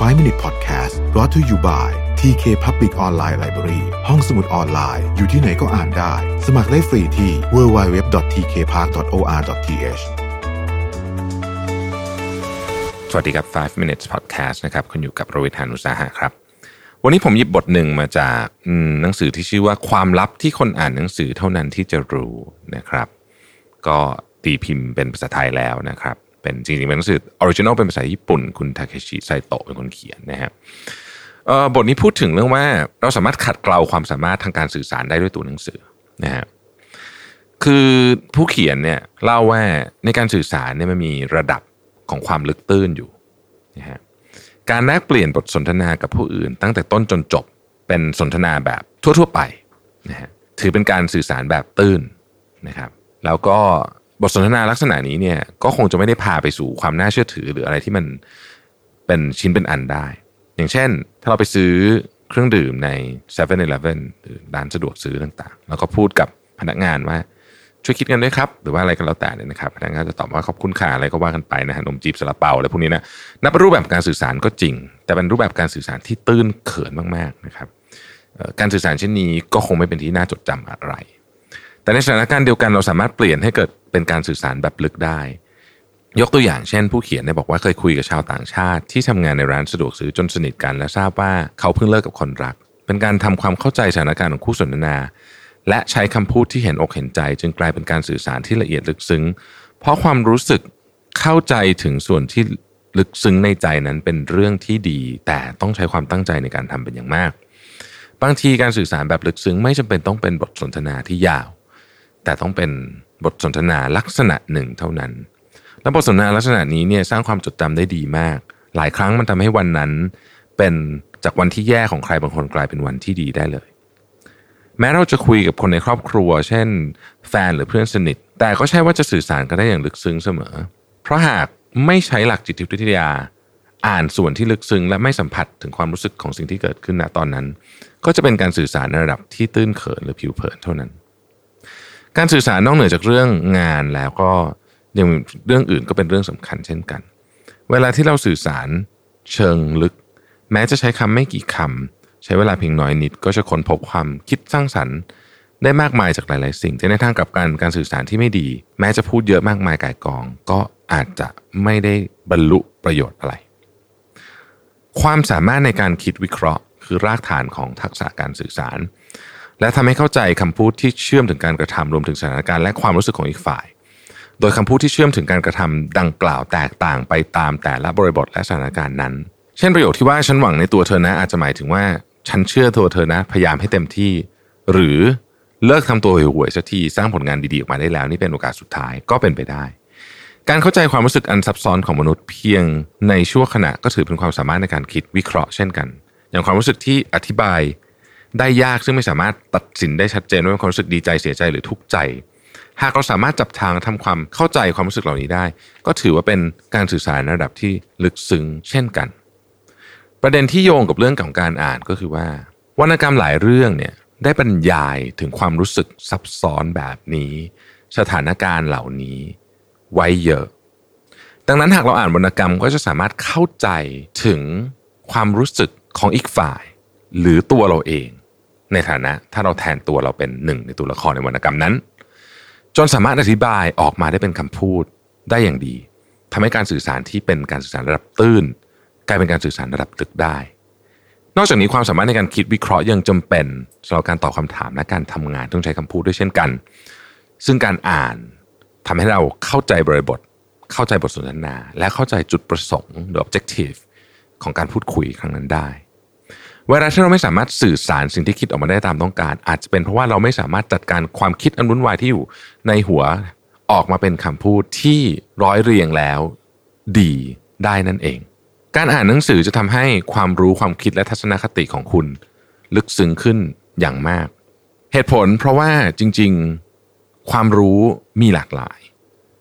5 Minute Podcast brought to you by TK Public Online Library ห้องสมุดออนไลน์ อยู่ที่ไหนก็อ่านได้ สมัครได้ฟรีที่ www.tkpark.or.th สวัสดีครับ 5 minutes podcast นะครับ คุณอยู่กับโรวิทานุสาหะครับ วันนี้ผมหยิบบทหนึ่งมาจากหนังสือที่ชื่อว่าความลับที่คนอ่านหนังสือเท่านั้นที่จะรู้นะครับ ก็ตีพิมพ์เป็นภาษาไทยแล้วนะครับ เป็นจริงๆเป็นหนังสือ original เป็นภาษาญี่ปุ่น คุณทาเคชิไซโตะเป็นคนเขียนนะครับบทนี้พูดถึงเรื่องว่าเราสามารถขัดเกลาความสามารถทางการสื่อสารได้ด้วยตัวหนังสือนะฮะคือผู้เขียนเนี่ยเล่าว่าในการสื่อสารเนี่ยมันมีระดับของความลึกตื้นอยู่นะฮะการแลกเปลี่ยนบทสนทนากับผู้อื่น ตั้งแต่ต้นจนจบเป็นสนทนาแบบทั่ว ๆ ไปนะฮะถือเป็นการสื่อสารแบบตื้นนะครับ แล้วก็ บทสนทนาลักษณะนี้เนี่ยก็คงจะไม่ได้พาไปสู่ความน่าเชื่อถือหรืออะไรที่มันเป็นชิ้นเป็นอันได้ อย่างเช่น ถ้าเราไปซื้อเครื่องดื่มใน7 e เ e ่ e อหรือร้านสะดวกซื้อต่างๆ แล้วก็พูดกับพนักงานว่าช่วยคิดกันด้วยครับ หรือว่าอะไรก็แล้วแต่เนี่ยนะครับพนักงานจะตอบว่าขอบคุณค่ะอะไรก็ว่ากันไปนะฮะนมจีบสลับเปาอะไรพวกนี้นะนับรูปแบบการสื่อสารก็จริง แต่เป็นรูปแบบการสื่อสารที่ตื้นเขินมากๆนะครับการสื่อสารเช่นนี้ก็คงไม่เป็นที่น่าจดจำอะไร แต่ในสถานการณ์เดียวกันเราสามารถเปลี่ยนให้เกิดเป็นการสื่อสารแบบลึกได้ ยกตัวอย่างเช่น ผู้เขียนเนี่ยบอกว่าเคยคุยกับชาวต่างชาติ ที่ทำงานในร้านสะดวกซื้อจนสนิทกันและทราบว่าเขาเพิ่งเลิกกับคนรัก เป็นการทำความเข้าใจสถานการณ์ของคู่สนทนา และใช้คำพูดที่เห็นอกเห็นใจ จึงกลายเป็นการสื่อสารที่ละเอียดลึกซึ้ง เพราะความรู้สึกเข้าใจถึงส่วนที่ลึกซึ้งในใจนั้นเป็นเรื่องที่ดี แต่ต้องใช้ความตั้งใจในการทำเป็นอย่างมาก บางทีการสื่อสารแบบลึกซึ้งไม่จำเป็นต้องเป็นบทสนทนาที่ยาว แต่ต้องเป็นบทสนทนาลักษณะหนึ่งเท่านั้น และบทสนทนาลักษณะนี้เนี่ยสร้างความจดจำได้ดีมาก หลายครั้งมันทำให้วันนั้นเป็นจากวันที่แย่ของใครบางคนกลายเป็นวันที่ดีได้เลย แม้เราจะคุยกับคนในครอบครัว เช่น แฟนหรือเพื่อนสนิท แต่ก็ใช่ว่าจะสื่อสารกันได้อย่างลึกซึ้งเสมอ เพราะหากไม่ใช้หลักจิตวิทยา อ่านส่วนที่ลึกซึ้งและไม่สัมผัสถึงความรู้สึกของสิ่งที่เกิดขึ้นณตอนนั้น ก็จะเป็นการสื่อสารในระดับที่ตื้นเขินหรือผิวเผินเท่านั้น การสื่อสารนอกเหนือจากเรื่องงานแล้วก็ยังเรื่องอื่นก็เป็นเรื่องสำคัญเช่นกัน เวลาที่เราสื่อสารเชิงลึก แม้จะใช้คำไม่กี่คำใช้เวลาเพียงน้อยนิด ก็จะค้นพบความคิดสร้างสรรค์ ได้มากมายจากหลาย ๆ สิ่งแต่ในทางกลับกันการสื่อสารที่ไม่ดี แม้จะพูดเยอะมากมายก่ายกอง ก็อาจจะไม่ได้บรรลุประโยชน์อะไร ความสามารถในการคิดวิเคราะห์ คือรากฐานของทักษะการสื่อสาร และทำให้เข้าใจคำพูดที่เชื่อมถึงการกระทำรวมถึงสถานการณ์และความรู้สึกของอีกฝ่าย โดยคำพูดที่เชื่อมถึงการกระทำดังกล่าวแตกต่างไปตามแต่ละบริบทและสถานการณ์นั้น เช่นประโยคที่ว่าฉันหวังในตัวเธอนะอาจจะหมายถึงว่า ฉันเชื่อตัวเธอนะ พยายามให้เต็มที่ หรือเลิกทำตัวห่วยๆสักทีสร้างผลงานดีๆออกมาได้แล้วนี่เป็นโอกาสสุดท้ายก็เป็นไปได้ การเข้าใจความรู้สึกอันซับซ้อนของมนุษย์เพียงในชั่วขณะก็ถือเป็นความสามารถในการคิดวิเคราะห์เช่นกัน อย่างความรู้สึกที่อธิบาย ได้ยากซึ่งไม่สามารถตัดสินได้ชัดเจนว่าเป็นความรู้สึกดีใจเสียใจหรือทุกข์ใจ หากเราสามารถจับทางและทำความเข้าใจความรู้สึกเหล่านี้ได้ ก็ถือว่าเป็นการสื่อสารระดับที่ลึกซึ้งเช่นกัน ประเด็นที่โยงกับเรื่องของการอ่านก็คือว่า วรรณกรรมหลายเรื่องเนี่ยได้บรรยายถึงความรู้สึกซับซ้อนแบบนี้ สถานการณ์เหล่านี้ไว้เยอะ ดังนั้นหากเราอ่านวรรณกรรมก็จะสามารถเข้าใจถึงความรู้สึกของอีกฝ่าย หรือตัวเราเอง ในฐานะถ้าเราแทนตัวเราเป็นหนึ่งในตัวละครในวรรณกรรมนั้น จนสามารถอธิบายออกมาได้เป็นคำพูดได้อย่างดีทำให้การสื่อสารที่เป็นการสื่อสารระดับตื้น กลายเป็นการสื่อสารระดับลึกได้ นอกจากนี้ความสามารถในการคิดวิเคราะห์ยังจำเป็นสำหรับการตอบคำถามและการทำงานต้องใช้คำพูดด้วยเช่นกัน ซึ่งการอ่านทำให้เราเข้าใจบริบท เข้าใจบทสนทนา และเข้าใจจุดประสงค์หรือ objective ของการพูดคุยครั้งนั้นได้ เวลาที่เราไม่สามารถสื่อสารสิ่งที่คิดออกมาได้ตามต้องการ อาจจะเป็นเพราะว่าเราไม่สามารถจัดการความคิดอันวุ่นวายที่อยู่ในหัวออกมาเป็นคำพูดที่ร้อยเรียงแล้ว ดีได้นั่นเอง การอ่านหนังสือจะทำให้ความรู้ความคิดและทัศนคติของคุณ ลึกซึ้งขึ้นอย่างมาก เหตุผลเพราะว่าจริง ๆ ความรู้มีหลากหลาย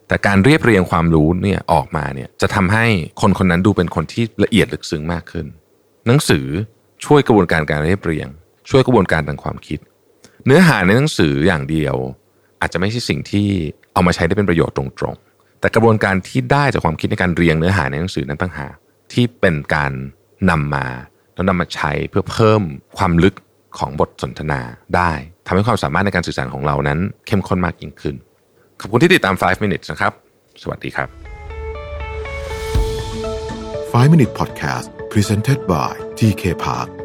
แต่การเรียบเรียงความรู้เนี่ยออกมาเนี่ยจะทำให้คนคนนั้นดูเป็นคนที่ละเอียดลึกซึ้งมากขึ้น หนังสือ ช่วยกระบวนการการเรียบเรียง ช่วยกระบวนการทางความคิด เนื้อหาในหนังสืออย่างเดียว อาจจะไม่ใช่สิ่งที่เอามาใช้ได้เป็นประโยชน์ตรงๆ แต่กระบวนการที่ได้จากความคิดในการเรียงเนื้อหาในหนังสือนั้นต่างหากที่เป็นการนำมาแล้วนำมาใช้เพื่อเพิ่มความลึกของบทสนทนาได้ ทำให้ความสามารถในการสื่อสารของเรานั้น เข้มข้นมากยิ่งขึ้น ขอบคุณที่ติดตาม 5 minutes นะครับ สวัสดีครับ 5 minute podcast presented by DK Park。